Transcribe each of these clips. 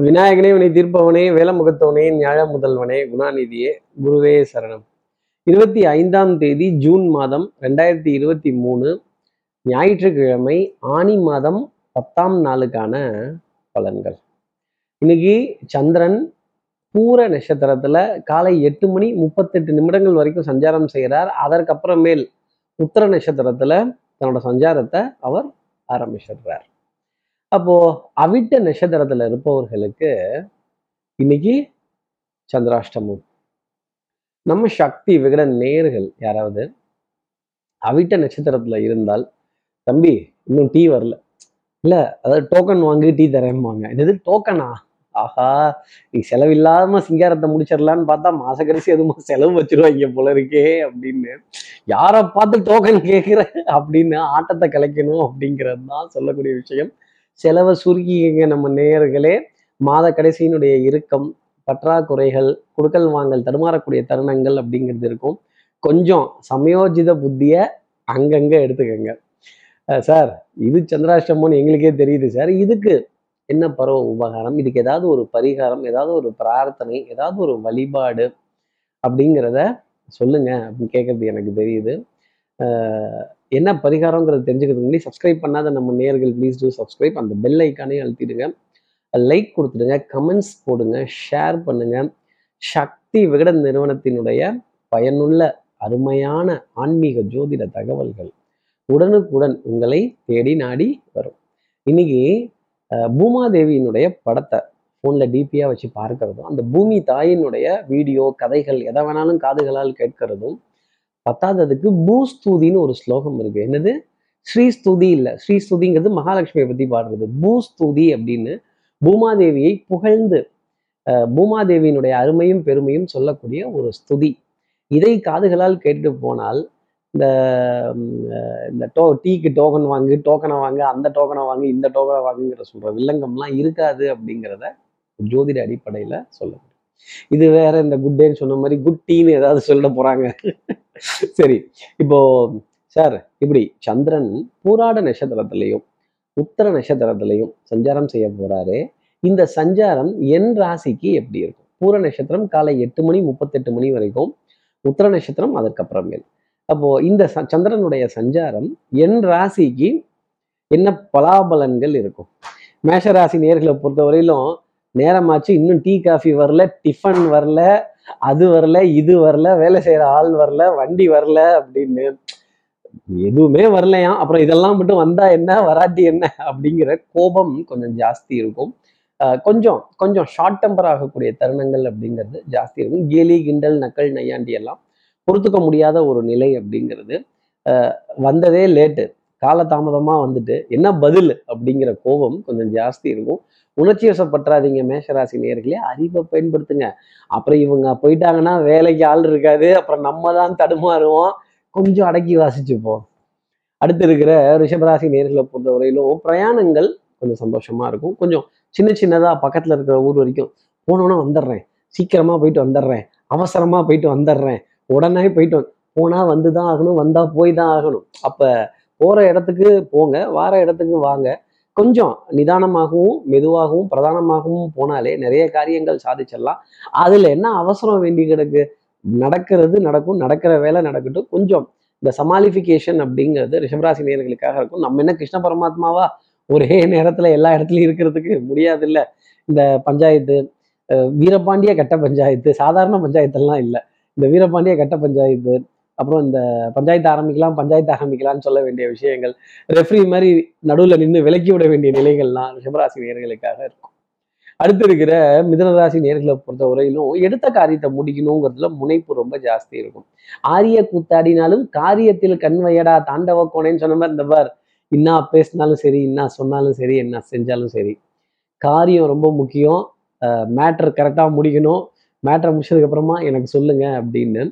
விநாயகனே வினை தீர்ப்பவனே வேலமுகத்தவனே ஞாழ முதல்வனே குணாநிதியே குருவே சரணம். இருபத்தி ஐந்தாம் தேதி ஜூன் மாதம் ரெண்டாயிரத்தி இருபத்தி மூணு ஞாயிற்றுக்கிழமை ஆனி மாதம் பத்தாம் நாளுக்கான பலன்கள். இன்னைக்கு சந்திரன் பூர நட்சத்திரத்துல காலை எட்டு மணி முப்பத்தெட்டு நிமிடங்கள் வரைக்கும் சஞ்சாரம் செய்கிறார். அதற்கப்புறமேல் உத்தர நட்சத்திரத்துல தன்னோட சஞ்சாரத்தை அவர் ஆரம்பிச்சிடுறார். அப்போ அவிட்ட நட்சத்திரத்துல இருப்பவர்களுக்கு இன்னைக்கு சந்திராஷ்டமம். நம்ம சக்தி விகட நேர்கள் யாராவது அவிட்ட நட்சத்திரத்துல இருந்தால் தம்பி இன்னும் டீ வரல. இல்ல அதாவது டோக்கன் வாங்கி டீ தரேம்பாங்க. என்னது டோக்கனா ஆஹா நீ செலவில்லாம சிங்காரத்தை முடிச்சிடலான்னு பார்த்தா மாச கடைசி எதுவும் செலவு வச்சிருவாங்க போல இருக்கே அப்படின்னு. யாரை பார்த்து டோக்கன் கேட்குற அப்படின்னு ஆட்டத்தை கலைக்கணும் அப்படிங்கிறது தான் சொல்லக்கூடிய விஷயம். செலவை சுருக்கிங்க நம்ம நேயர்களே. மாத கடைசியினுடைய இறுக்கம் பற்றாக்குறைகள் கொடுக்கல் வாங்கல் தடுமாறக்கூடிய தருணங்கள் அப்படிங்கிறது இருக்கும். கொஞ்சம் சமயோஜித புத்தியை அங்கங்கே எடுத்துக்கோங்க. சார் இது சந்திராஷ்டமம்னு எங்களுக்கே தெரியுது சார். இதுக்கு என்ன பருவ உபகாரம்? இதுக்கு ஏதாவது ஒரு பரிகாரம் ஏதாவது ஒரு பிரார்த்தனை ஏதாவது ஒரு வழிபாடு அப்படிங்கிறத சொல்லுங்க அப்படின்னு கேட்கறது எனக்கு தெரியுது. என்ன பரிகாரங்கிறது தெரிஞ்சுக்கிறதுக்கு முன்னாடி சப்ஸ்கிரைப் பண்ணாத நம்ம நேர்கள் ப்ளீஸ் டூ சப்ஸ்கிரைப் அந்த பெல் ஐக்கானே அழுத்திடுங்க. லைக் கொடுத்துடுங்க கமெண்ட்ஸ் போடுங்க ஷேர் பண்ணுங்க. சக்தி விகடன் நிறுவனத்தினுடைய பயனுள்ள அருமையான ஆன்மீக ஜோதிட தகவல்கள் உடனுக்குடன் உங்களை தேடி நாடி வரும். இன்னைக்கு பூமாதேவியினுடைய படத்தை ஃபோனில் டிபியாக வச்சு பார்க்கறதும் அந்த பூமி தாயினுடைய வீடியோ கதைகள் எதை வேணாலும் காதுகளால் கேட்கறதும் பத்தாததுக்கு பூஸ்தூதின்னு ஒரு ஸ்லோகம் இருக்கு. என்னது? ஸ்ரீஸ்துதி இல்லை. ஸ்ரீஸ்துதிங்கிறது மகாலட்சுமியை பற்றி பாடுறது. பூஸ்தூதி அப்படின்னு பூமாதேவியை புகழ்ந்து அஹ், பூமாதேவியினுடைய அருமையும் பெருமையும் சொல்லக்கூடிய ஒரு ஸ்துதி. இதை காதுகளால் கேட்டு போனால் இந்த இந்த டோ டீக்கு டோக்கன் வாங்கு டோக்கனை வாங்கு அந்த டோக்கனை வாங்கு இந்த டோக்கனை வாங்குங்கிற சொல்ற வில்லங்கம்லாம் இருக்காது அப்படிங்கிறத ஜோதிட அடிப்படையில சொல்லுங்க. இது வேற இந்த குட் டேன்னு சொன்ன மாதிரி குட் டீன்னு ஏதாவது சொல்ல போறாங்க. சரி இப்போ சார் இப்படி சந்திரன் பூராட நட்சத்திரத்திலையும் உத்தர நட்சத்திரத்திலையும் சஞ்சாரம் செய்ய போறாரு. இந்த சஞ்சாரம் என் ராசிக்கு எப்படி இருக்கும்? பூர நட்சத்திரம் காலை எட்டு மணி முப்பத்தெட்டு மணி வரைக்கும் உத்தர நட்சத்திரம் அதற்கப்புறமேல் அப்போ இந்த சந்திரனுடைய சஞ்சாரம் என் ராசிக்கு என்ன பலாபலன்கள் இருக்கும்? மேஷ ராசி நேர்களை பொறுத்தவரையிலும் நேரமாச்சு இன்னும் டீ காஃபி வரல டிஃபன் வரல அது வரல இது வரல வேலை செய்யற ஆள் வரல வண்டி வரல அப்படின்னு. எதுவுமே வரலையாம் அப்புறம் இதெல்லாம் மட்டும் வந்தா என்ன? வராட்டி என்ன? அப்படிங்கிற கோபம் கொஞ்சம் ஜாஸ்தி இருக்கும். கொஞ்சம் கொஞ்சம் ஷார்ட் டெம்பர் ஆகக்கூடிய தருணங்கள் அப்படிங்கிறது ஜாஸ்தி இருக்கும். கேலி கிண்டல் நக்கல் நையாண்டி எல்லாம் பொறுத்துக்க முடியாத ஒரு நிலை அப்படிங்கிறது. வந்ததே லேட்டு காலதாமதமாக வந்துட்டு என்ன பதில் அப்படிங்கிற கோபம் கொஞ்சம் ஜாஸ்தி இருக்கும். உணர்ச்சி வசப்பற்றாதீங்க மேஷராசி நேர்களே அறிவை பயன்படுத்துங்க. அப்புறம் இவங்க போயிட்டாங்கன்னா வேலைக்கு ஆள் இருக்காது. அப்புறம் நம்ம தான் தடுமாறுவோம். கொஞ்சம் அடக்கி வாசிச்சுப்போம். அடுத்து இருக்கிற ரிஷபராசி நேர்களை பொறுத்தவரையிலும் பிரயாணங்கள் கொஞ்சம் சந்தோஷமா இருக்கும். கொஞ்சம் சின்ன சின்னதாக பக்கத்தில் இருக்கிற ஊர் வரைக்கும் போனோன்னா வந்துடுறேன். சீக்கிரமாக போயிட்டு வந்துடுறேன். அவசரமாக போயிட்டு வந்துடுறேன். உடனே போயிட்டு போனால் வந்து தான் ஆகணும் வந்தால் போய் தான் ஆகணும். அப்போ போகிற இடத்துக்கு போங்க வார இடத்துக்கு வாங்க. கொஞ்சம் நிதானமாகவும் மெதுவாகவும் பிரதானமாகவும் போனாலே நிறைய காரியங்கள் சாதிச்சிடலாம். அதில் என்ன அவசரம் வேண்டி கிடக்கு? நடக்கிறது நடக்கும் நடக்கிற வேலை நடக்கட்டும். கொஞ்சம் இந்த சமாளிஃபிகேஷன் அப்படிங்கிறது ரிஷபராசி நேர்களுக்காக இருக்கும். நம்ம என்ன கிருஷ்ண பரமாத்மாவா? ஒரே நேரத்தில் எல்லா இடத்துலையும் இருக்கிறதுக்கு முடியாது இல்லை இந்த பஞ்சாயத்து வீரபாண்டிய கட்ட பஞ்சாயத்து சாதாரண பஞ்சாயத்தெல்லாம் இல்லை. இந்த வீரபாண்டிய கட்ட பஞ்சாயத்து அப்புறம் இந்த பஞ்சாயத்து ஆரம்பிக்கலாம் பஞ்சாயத்து ஆரம்பிக்கலாம்னு சொல்ல வேண்டிய விஷயங்கள். ரெஃப்ரி மாதிரி நடுவுல நின்று விலக்கி விட வேண்டிய நிலைகள்லாம் ரிஷபராசி நேர்களுக்காக இருக்கும். அடுத்து இருக்கிற மிதனராசி நேர்களை பொறுத்த வரையிலும் எடுத்த காரியத்தை முடிக்கணுங்கிறதுல முனைப்பு ரொம்ப ஜாஸ்தி இருக்கும். ஆரிய கூத்தாடினாலும் காரியத்தில் கண்வையடா தாண்டவ கோணேன்னு சொன்ன மாதிரி இந்த பார் இன்னா பேசினாலும் சரி இன்னா சொன்னாலும் சரி என்ன செஞ்சாலும் சரி. காரியம் ரொம்ப முக்கியம். மேட்டர் கரெக்டாக முடிக்கணும். மேட்டரை முடிச்சதுக்கு அப்புறமா எனக்கு சொல்லுங்க அப்படின்னு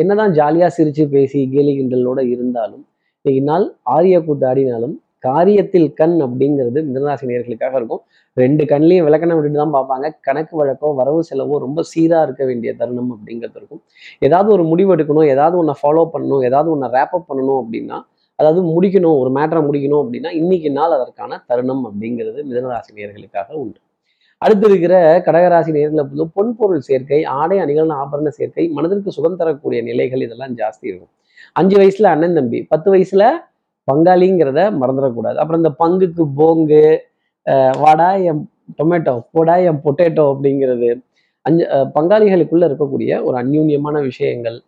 என்னதான் ஜாலியாக சிரித்து பேசி கேலி கிண்டலோட இருந்தாலும் இன்னைக்கு நாள் ஆரிய கூத்தாடினாலும் காரியத்தில் கண் அப்படிங்கிறது மிதனராசி நேர்களுக்காக இருக்கும். ரெண்டு கண்ணிலையும் விளக்கணம் விட்டுட்டு தான் பார்ப்பாங்க. கணக்கு வழக்கோ வரவு செலவோ ரொம்ப சீராக இருக்க வேண்டிய தருணம் அப்படிங்கிறது இருக்கும். ஏதாவது ஒரு முடிவு எடுக்கணும் ஏதாவது ஒன்றை ஃபாலோ பண்ணணும் ஏதாவது ஒன்றை ரேப்பப் பண்ணணும் அப்படின்னா அதாவது முடிக்கணும் ஒரு மேட்டரை முடிக்கணும் அப்படின்னா இன்னைக்கு நாள் அதற்கான தருணம் அப்படிங்கிறது மிதனராசி நேர்களுக்காக உண்டு. அடுத்து இருக்கிற கடகராசி நேர்களை பொறுத்த பொன் பொருள் சேர்க்கை ஆடை அணிகள்னு ஆபரண சேர்க்கை மனதிற்கு சுகம் தரக்கூடிய நிலைகள் இதெல்லாம் ஜாஸ்தி இருக்கும். அஞ்சு வயசுல அண்ணன் தம்பி பத்து வயசுல பங்காளிங்கிறத மறந்துடக்கூடாது. அப்புறம் இந்த பங்குக்கு போங்கு வாடா என் டொமேட்டோ போடா என் பொட்டேட்டோ அப்படிங்கிறது அஞ்சு பங்காளிகளுக்குள்ள இருக்கக்கூடிய ஒரு அந்யூன்யமான விஷயங்கள்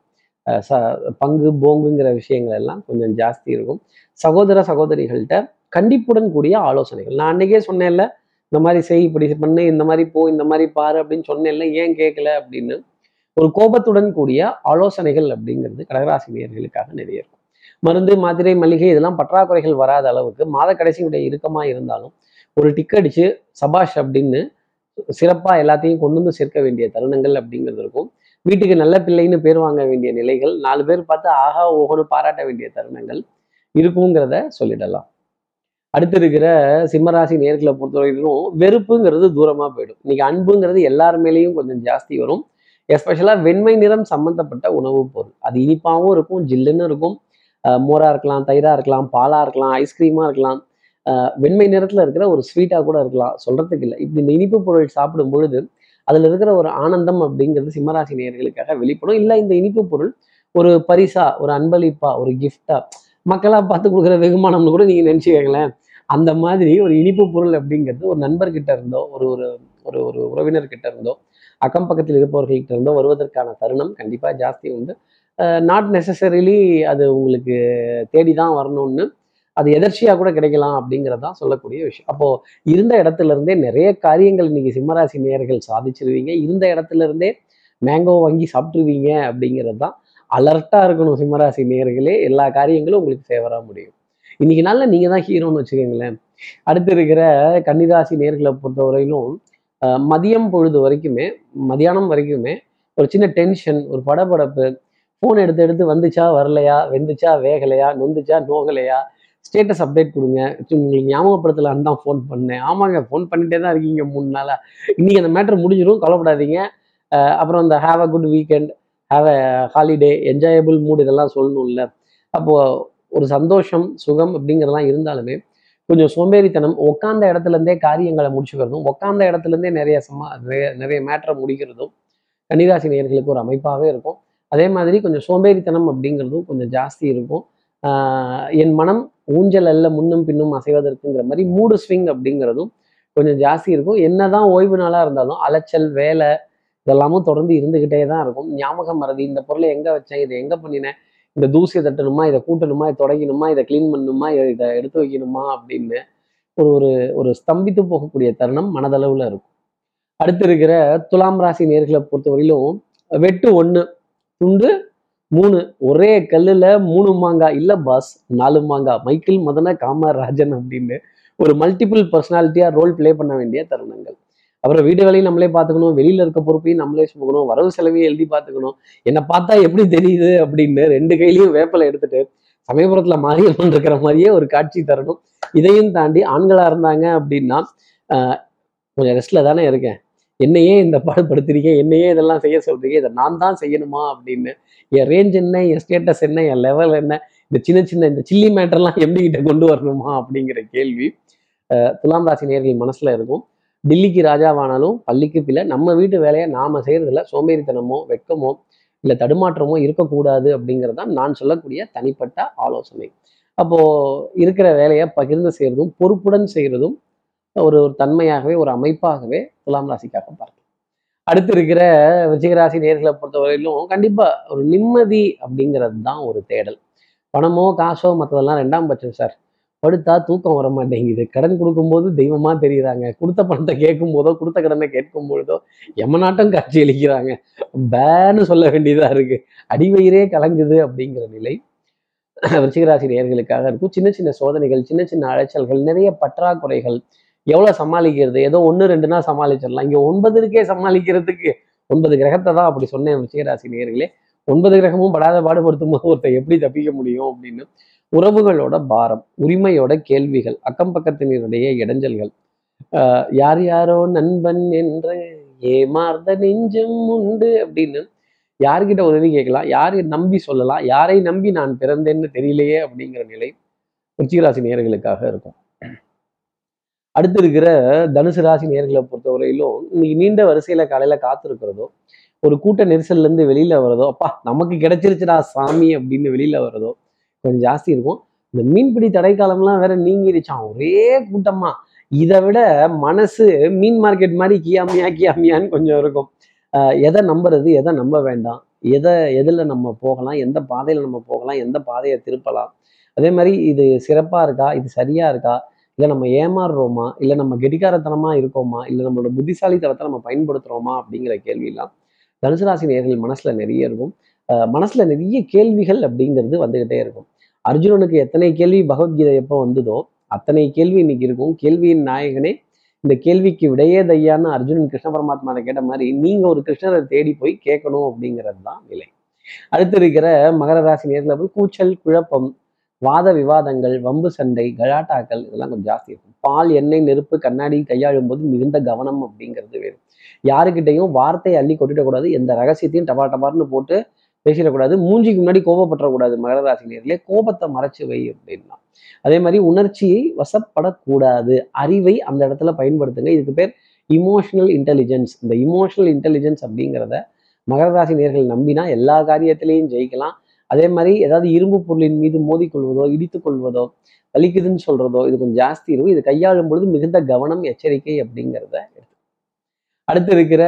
ச பங்கு போங்குங்கிற விஷயங்கள் எல்லாம் கொஞ்சம் ஜாஸ்தி இருக்கும். சகோதர சகோதரிகள்கிட்ட கண்டிப்புடன் கூடிய ஆலோசனைகள். நான் அன்னைக்கே சொன்னேன்ல இந்த மாதிரி செய் இப்படி பண்ணு இந்த மாதிரி போ இந்த மாதிரி பாரு அப்படின்னு சொன்னேன்ல ஏன் கேட்கல அப்படின்னு? ஒரு கோபத்துடன் கூடிய ஆலோசனைகள் அப்படிங்கிறது கடகராசினியர்களுக்காக நிறைய இருக்கும். மருந்து மாத்திரை மளிகை இதெல்லாம் பற்றாக்குறைகள் வராத அளவுக்கு மாத கடைசியுடைய இறுக்கமா இருந்தாலும் ஒரு டிக் அடிச்சு சபாஷ் அப்படின்னு சிறப்பா எல்லாத்தையும் கொண்டு வந்து சேர்க்க வேண்டிய தருணங்கள் அப்படிங்கிறது இருக்கும். வீட்டுக்கு நல்ல பிள்ளைன்னு பேர் வாங்க வேண்டிய நிலைகள் நாலு பேர் பார்த்து ஆஹா ஓஹோன்னு பாராட்ட வேண்டிய தருணங்கள் இருக்குங்கிறத சொல்லிடலாம். அடுத்து இருக்கிற சிம்மராசி நேர்களை பொறுத்தவரைக்கும் வெறுப்புங்கிறது தூரமா போயிடும். இன்னைக்கு அன்புங்கிறது எல்லார் மேலேயும் கொஞ்சம் ஜாஸ்தி வரும். எஸ்பெஷலாக வெண்மை நிறம் சம்மந்தப்பட்ட உணவுப் பொருள். அது இனிப்பாகவும் இருக்கும் ஜில்லுன்னு இருக்கும். மோராக இருக்கலாம் தயிராக இருக்கலாம் பாலாக இருக்கலாம் ஐஸ்கிரீமாக இருக்கலாம். வெண்மை நிறத்தில் இருக்கிற ஒரு ஸ்வீட்டாக கூட இருக்கலாம். சொல்கிறதுக்கு இல்லை. இப்படி இந்த இனிப்பு பொருள் சாப்பிடும் பொழுது அதில் இருக்கிற ஒரு ஆனந்தம் அப்படிங்கிறது சிம்மராசி நேர்களுக்காக வெளிப்படும். இல்லை இந்த இனிப்பு பொருள் ஒரு பரிசா ஒரு அன்பளிப்பா ஒரு கிஃப்டா மக்களாக பார்த்து கொடுக்குற வெகுமானம்னு கூட நீங்கள் நினைச்சுக்கங்களேன் அந்த மாதிரி ஒரு இனிப்பு பொருள் அப்படிங்கிறது ஒரு நண்பர்கிட்ட இருந்தோ ஒரு ஒரு ஒரு ஒரு உறவினர்கிட்ட இருந்தோ அக்கம் பக்கத்தில் இருப்பவர்கள்கிட்ட இருந்தோ வருவதற்கான தருணம் கண்டிப்பா ஜாஸ்தி உண்டு. நாட் நெசசரிலி அது உங்களுக்கு தேடி தான் வரணும்னு அது எதர்ச்சியாக கூட கிடைக்கலாம் அப்படிங்கிறதான் சொல்லக்கூடிய விஷயம். அப்போ இருந்த இடத்துல இருந்தே நிறைய காரியங்கள் இன்னைக்கு சிம்மராசி நேயர்கள் சாதிச்சிருவீங்க. இருந்த இடத்துல இருந்தே மேங்கோ வாங்கி சாப்பிட்ருவீங்க அப்படிங்கிறது தான் அலர்ட்டாக இருக்கணும் சிம்மராசி நேயர்களே. எல்லா காரியங்களும் உங்களுக்கு ஃபேவராக முடியும். இன்னைக்கு நாளில் நீங்கள் தான் ஹீரோன்னு வச்சுக்கோங்களேன். அடுத்து இருக்கிற கன்னிராசி நேர்களை பொறுத்தவரையிலும் மதியம் பொழுது வரைக்குமே மதியானம் வரைக்குமே ஒரு சின்ன டென்ஷன் ஒரு படபடப்பு. ஃபோன் எடுத்து எடுத்து வந்துச்சா வரலையா வெந்துச்சா வேகலையா நொந்துச்சா நோகலையா? ஸ்டேட்டஸ் அப்டேட் கொடுங்க. உங்களுக்கு ஞாபகப்படுத்தலான்னு தான் ஃபோன் பண்ணேன். ஆமாங்க ஃபோன் பண்ணிட்டே தான் இருக்கீங்க மூணு நாளாக இன்னைக்கு அந்த மேட்ரு முடிஞ்சிடும் கவலைப்படாதீங்க. அப்புறம் இந்த have a good weekend have a holiday enjoyable mood இதெல்லாம் சொல்லணும்ல. அப்போது ஒரு சந்தோஷம் சுகம் அப்படிங்கிறதெல்லாம் இருந்தாலுமே கொஞ்சம் சோம்பேறித்தனம் உட்காந்த இடத்துல இருந்தே காரியங்களை முடிச்சுக்கிறதும் உட்காந்த இடத்துலேருந்தே நிறைய சம்மா நிறைய நிறைய மேட்டரை முடிக்கிறதும் கன்னிராசி நேர்களுக்கு ஒரு அமைப்பாகவே இருக்கும். அதே மாதிரி கொஞ்சம் சோம்பேறித்தனம் அப்படிங்கிறதும் கொஞ்சம் ஜாஸ்தி இருக்கும். என் மனம் ஊஞ்சல் அல்ல முன்னும் பின்னும் அசைவதற்குங்கிற மாதிரி மூடு ஸ்விங் அப்படிங்கிறதும் கொஞ்சம் ஜாஸ்தி இருக்கும். என்னதான் ஓய்வு நாளாக இருந்தாலும் அலைச்சல் வேலை இதெல்லாமும் தொடர்ந்து இருந்துகிட்டே தான் இருக்கும். ஞாபகம் மறதி இந்த பொருளை எங்கே வச்சேன் இதை எங்கே பண்ணினேன் இந்த தூசியை தட்டணுமா இதை கூட்டணுமா இதை தொடக்கணுமா இதை க்ளீன் பண்ணணுமா இதை எடுத்து வைக்கணுமா அப்படின்னு ஒரு ஒரு ஒரு ஸ்தம்பித்து போகக்கூடிய தருணம் மனதளவுல இருக்கும். அடுத்து இருக்கிற துலாம் ராசி நேர்களை பொறுத்தவரையிலும் வெட்டு ஒன்று துண்டு மூணு ஒரே கல்லுல மூணு மாங்காய் இல்ல பாஸ் நாலு மாங்காய் மைக்கேல் மதன காமராஜன் அப்படின்னு ஒரு மல்டிபிள் பர்சனாலிட்டியாக ரோல் ப்ளே பண்ண வேண்டிய தருணங்கள். அப்புறம் வீடு வேலையும் நம்மளே பார்த்துக்கணும் வெளியில இருக்க பொறுப்பையும் நம்மளே சுமக்கணும் வரவு செலவையும் எழுதி பார்த்துக்கணும். என்னை பார்த்தா எப்படி தெரியுது அப்படின்னு ரெண்டு கையிலையும் வேப்பலை எடுத்துட்டு சமயபுரத்துல மாரியம்மன் இருக்கிற மாதிரியே ஒரு காட்சி தரணும். இதையும் தாண்டி ஆண்களா இருந்தாங்க அப்படின்னா ஆஹ் கொஞ்சம் ரெஸ்ட்ல தானே இருக்கேன். என்னையே இந்த பாடுபடுத்துறீங்க என்னையே இதெல்லாம் செய்ய சொல்றீங்க இதை நான் தான் செய்யணுமா அப்படின்னு. என் ரேஞ்ச் என்ன என் ஸ்டேட்டஸ் என்ன என் லெவல் என்ன இந்த சின்ன சின்ன இந்த சில்லி மேட்டர்லாம் எப்படி கிட்ட கொண்டு வரணுமா அப்படிங்கிற கேள்வி துலாம் ராசி நேர்கள் மனசுல இருக்கும். டில்லிக்கு ராஜாவானாலும் பள்ளிக்கு பிள்ளை நம்ம வீட்டு வேலையை நாம செய்கிறதுல சோம்பேறித்தனமோ வெட்கமோ இல்லை தடுமாற்றமோ இருக்கக்கூடாது அப்படிங்கிறது தான் நான் சொல்லக்கூடிய தனிப்பட்ட ஆலோசனை. அப்போது இருக்கிற வேலையை பகிர்ந்து செய்கிறதும் பொறுப்புடன் செய்கிறதும் ஒரு ஒரு தன்மையாகவே ஒரு அமைப்பாகவே துலாம் ராசிக்காக பார்க்கலாம். அடுத்து இருக்கிற விஜயராசி நேர்களை பொறுத்தவரையிலும் கண்டிப்பாக ஒரு நிம்மதி அப்படிங்கிறது தான் ஒரு தேடல். பணமோ காசோ மற்றதெல்லாம் ரெண்டாம் பட்சம் சார். படுத்தா தூக்கம் வர மாட்டேங்குது. கடன் கொடுக்கும்போது தெய்வமா தெரியுறாங்க. கொடுத்த பணத்தை கேட்கும் போதோ கொடுத்த கடனை கேட்கும் பொழுதோ எமநாட்டம் காட்சி அளிக்கிறாங்க. பேன்னு சொல்ல வேண்டியதா இருக்கு. அடிவயிறே கலங்குது அப்படிங்கிற நிலை. விருச்சிகராசி நேயர்களுக்காக இருக்கும். சின்ன சின்ன சோதனைகள் சின்ன சின்ன அலைச்சல்கள் நிறைய பற்றாக்குறைகள். எவ்வளவு சமாளிக்கிறது? ஏதோ ஒன்று ரெண்டுனா சமாளிச்சிடலாம். இங்க ஒன்பது இருக்கே சமாளிக்கிறதுக்கு ஒன்பது கிரகத்தை தான் அப்படி சொன்னேன் விருச்சிகராசி நேயர்களே. ஒன்பது கிரகமும் படாத பாடுபடுத்தும் போது ஒருத்தர் எப்படி தப்பிக்க முடியும் அப்படின்னு உறவுகளோட பாரம் உரிமையோட கேள்விகள் அக்கம் பக்கத்தினருடைய இடைஞ்சல்கள். ஆஹ் யார் யாரோ நண்பன் என்று ஏமாறுத நெஞ்சம் உண்டு அப்படின்னு யார்கிட்ட உதவி கேட்கலாம் யாரை நம்பி சொல்லலாம் யாரை நம்பி நான் பிறந்தேன்னு தெரியலையே அப்படிங்கிற நிலை விருச்சிகராசி நேர்களுக்காக இருக்கும். அடுத்து இருக்கிற தனுசு ராசி நேர்களை பொறுத்தவரையிலும் இன்னைக்கு நீண்ட வரிசையில காலையில காத்திருக்கிறதோ ஒரு கூட்ட நெரிசல்ல இருந்து வெளியில வர்றதோ அப்பா நமக்கு கிடைச்சிருச்சுடா சாமி அப்படின்னு வெளியில வர்றதோ கொஞ்சம் ஜாஸ்தி இருக்கும். இந்த மீன்பிடி தடைக்காலம்லாம் வேற நீங்கிருச்சான் ஒரே கூட்டமா. இதை விட மனசு மீன் மார்க்கெட் மாதிரி கியாமியா கியாமியான்னு கொஞ்சம் இருக்கும். எதை நம்புறது எதை நம்ப வேண்டாம். எதை எதில் நம்ம போகலாம் எந்த பாதையில் நம்ம போகலாம் எந்த பாதையை திருப்பலாம். அதே மாதிரி இது சிறப்பாக இருக்கா? இது சரியா இருக்கா? இல்லை நம்ம ஏமாறுறோமா? இல்லை நம்ம கெடிகாரத்தனமா இருக்கோமா? இல்லை நம்மளோட புத்திசாலித்தனத்தை நம்ம பயன்படுத்துறோமா? அப்படிங்கிற கேள்வியெல்லாம் தனுசு ராசி நேர்கள் மனசுல நிறைய இருக்கும். ஆஹ் மனசுல நிறைய கேள்விகள் அப்படிங்கிறது வந்துகிட்டே இருக்கும். அர்ஜுனனுக்கு எத்தனை கேள்வி பகவத்கீதை எப்போ வந்ததோ அத்தனை கேள்வி இன்னைக்கு இருக்கும். கேள்வியின் நாயகனே இந்த கேள்விக்கு விடையே தையான்னு அர்ஜுனன் கிருஷ்ண பரமாத்மாவை கேட்ட மாதிரி நீங்க ஒரு கிருஷ்ணரை தேடி போய் கேட்கணும் அப்படிங்கிறது தான் நிலை. அடுத்து இருக்கிற மகர ராசி நேரில் வந்து கூச்சல் குழப்பம் வாத விவாதங்கள் வம்பு சண்டை கலாட்டாக்கள் இதெல்லாம் கொஞ்சம் ஜாஸ்தி இருக்கும். பால் எண்ணெய் நெருப்பு கண்ணாடி கையாளும் போது மிகுந்த கவனம் அப்படிங்கிறது வேணும். யாருக்கிட்டையும் வார்த்தையை அள்ளி கொட்டிடக்கூடாது. எந்த ரகசியத்தையும் டபா டபார்னு போட்டு பேசிடக்கூடாது. மூஞ்சிக்கு முன்னாடி கோபப்பட்டுறக்கூடாது மகர ராசி நேரிலே கோபத்தை மறைச்சு வை அப்படின்னா. அதே மாதிரி உணர்ச்சியை வசப்படக்கூடாது. அறிவை அந்த இடத்துல பயன்படுத்துங்க. இதுக்கு பேர் இமோஷனல் இன்டெலிஜென்ஸ் இந்த இமோஷனல் இன்டெலிஜென்ஸ் அப்படிங்கிறத மகர ராசி நேர்கள் நம்பினா எல்லா காரியத்திலையும் ஜெயிக்கலாம். அதே மாதிரி ஏதாவது இரும்பு பொருளின் மீது மோதிக்கொள்வதோ இடித்துக் கொள்வதோ வலிக்குதுன்னு சொல்றதோ இது கொஞ்சம் ஜாஸ்தி இருக்கும். இது கையாளும் பொழுது மிகுந்த கவனம் எச்சரிக்கை அப்படிங்கிறத எடுத்து அடுத்து இருக்கிற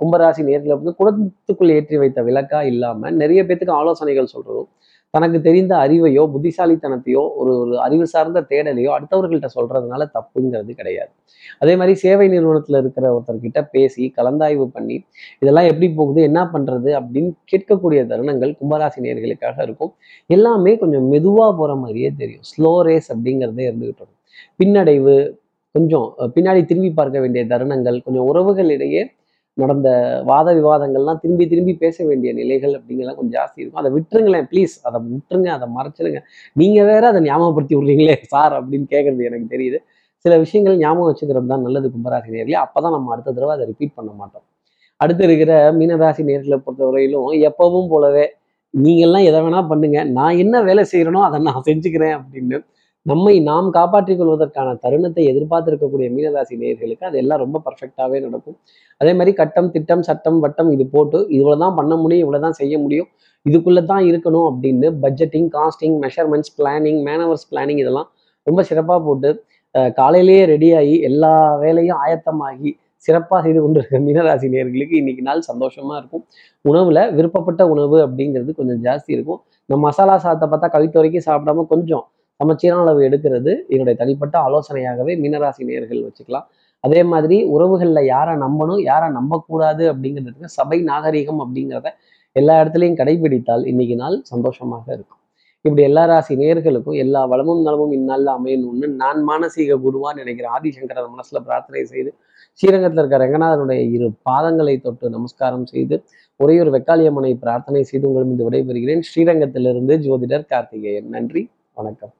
கும்பராசி நேரில் வந்து குடத்துக்குள் ஏற்றி வைத்த விளக்கா இல்லாம நிறைய பேத்துக்கு ஆலோசனைகள் சொல்றதும் தனக்கு தெரிந்த அறிவையோ புத்திசாலித்தனத்தையோ ஒரு ஒரு அறிவு சார்ந்த தேடலையோ அடுத்தவர்கள்ட்ட சொல்றதுனால தப்புங்கிறது கிடையாது. அதே மாதிரி சேவை நிறுவனத்தில் இருக்கிற ஒருத்தர்கிட்ட பேசி கலந்தாய்வு பண்ணி இதெல்லாம் எப்படி போகுது என்ன பண்றது அப்படின்னு கேட்கக்கூடிய தருணங்கள் கும்பராசி நேர்களுக்காக இருக்கும். எல்லாமே கொஞ்சம் மெதுவாக போற மாதிரியே தெரியும். ஸ்லோ ரேஸ் அப்படிங்கிறதே இருந்துகிட்டு இருக்கும். பின்னடைவு கொஞ்சம் பின்னாடி திரும்பி பார்க்க வேண்டிய தருணங்கள் கொஞ்சம் உறவுகளிடையே நடந்த வாத விவாதங்கள்லாம் திரும்பி திரும்பி பேச வேண்டிய நிலைகள் அப்படிங்கலாம் கொஞ்சம் ஜாஸ்தி இருக்கும். அதை விட்டுருங்களேன் ப்ளீஸ் அதை விட்டுருங்க அதை மறைச்சிருங்க. நீங்கள் வேற அதை ஞாபகப்படுத்தி விடுறீங்களே சார் அப்படின்னு கேட்குறது எனக்கு தெரியுது. சில விஷயங்கள் ஞாபகம் வச்சுக்கிறது தான் நல்லது கும்பராசி நேர்களே அப்பதான் நம்ம அடுத்த தடவை அதை ரிப்பீட் பண்ண மாட்டோம். அடுத்து இருக்கிற மீனராசி நேர்களை பொறுத்தவரையிலும் எப்பவும் போலவே நீங்கள்லாம் எதை வேணால் பண்ணுங்கள் நான் என்ன வேலை செய்கிறேனோ அதை நான் செஞ்சுக்கிறேன் அப்படின்னு நம்மை நாம் காப்பாற்றிக் கொள்வதற்கான தருணத்தை எதிர்பார்த்திருக்கக்கூடிய மீனராசி நேயர்களுக்கு அதெல்லாம் ரொம்ப பர்ஃபெக்டாகவே நடக்கும். அதே மாதிரி கட்டம் திட்டம் சட்டம் வட்டம் இது போட்டு இவ்வளோ தான் பண்ண முடியும் இவ்வளோ தான் செய்ய முடியும் இதுக்குள்ளே தான் இருக்கணும் அப்படின்னு budgeting costing measurements planning manoeuvres planning இதெல்லாம் ரொம்ப சிறப்பாக போட்டு காலையிலேயே ரெடியாகி எல்லா வேலையும் ஆயத்தமாகி சிறப்பாக செய்து கொண்டிருக்க மீனராசி நேயர்களுக்கு இன்னைக்கு நாள் சந்தோஷமா இருக்கும். உணவுல விருப்பப்பட்ட உணவு அப்படிங்கிறது கொஞ்சம் ஜாஸ்தி இருக்கும். இந்த மசாலா சாதத்தை பார்த்தா கவித்து வரைக்கும் சாப்பிடாம கொஞ்சம் சமச்சீரான அளவு எடுக்கிறது என்னுடைய தனிப்பட்ட ஆலோசனையாகவே மீனராசி நேயர்கள் வச்சுக்கலாம். அதே மாதிரி உறவுகளில் யாரை நம்பணும் யாரை நம்பக்கூடாது அப்படிங்கிறதுக்கு சபை நாகரிகம் அப்படிங்கிறத எல்லா இடத்துலையும் கடைபிடித்தால் இன்னைக்கு நாள் சந்தோஷமாக இருக்கும். இப்படி எல்லா ராசி நேயர்களுக்கும் எல்லா வளமும் நலமும் இந்நாளில் அமையணும்னு நான் மானசீக குருவான்னு நினைக்கிற ஆதிசங்கரன் மனசுல பிரார்த்தனை செய்து ஸ்ரீரங்கத்தில் இருக்க ரங்கநாதனுடைய இரு பாதங்களை தொட்டு நமஸ்காரம் செய்து ஒரே ஒரு வெக்காளியம்மனை பிரார்த்தனை செய்து உங்களிடம் விடைபெறுகிறேன். ஸ்ரீரங்கத்திலிருந்து ஜோதிடர் கார்த்திகேயன். நன்றி வணக்கம்.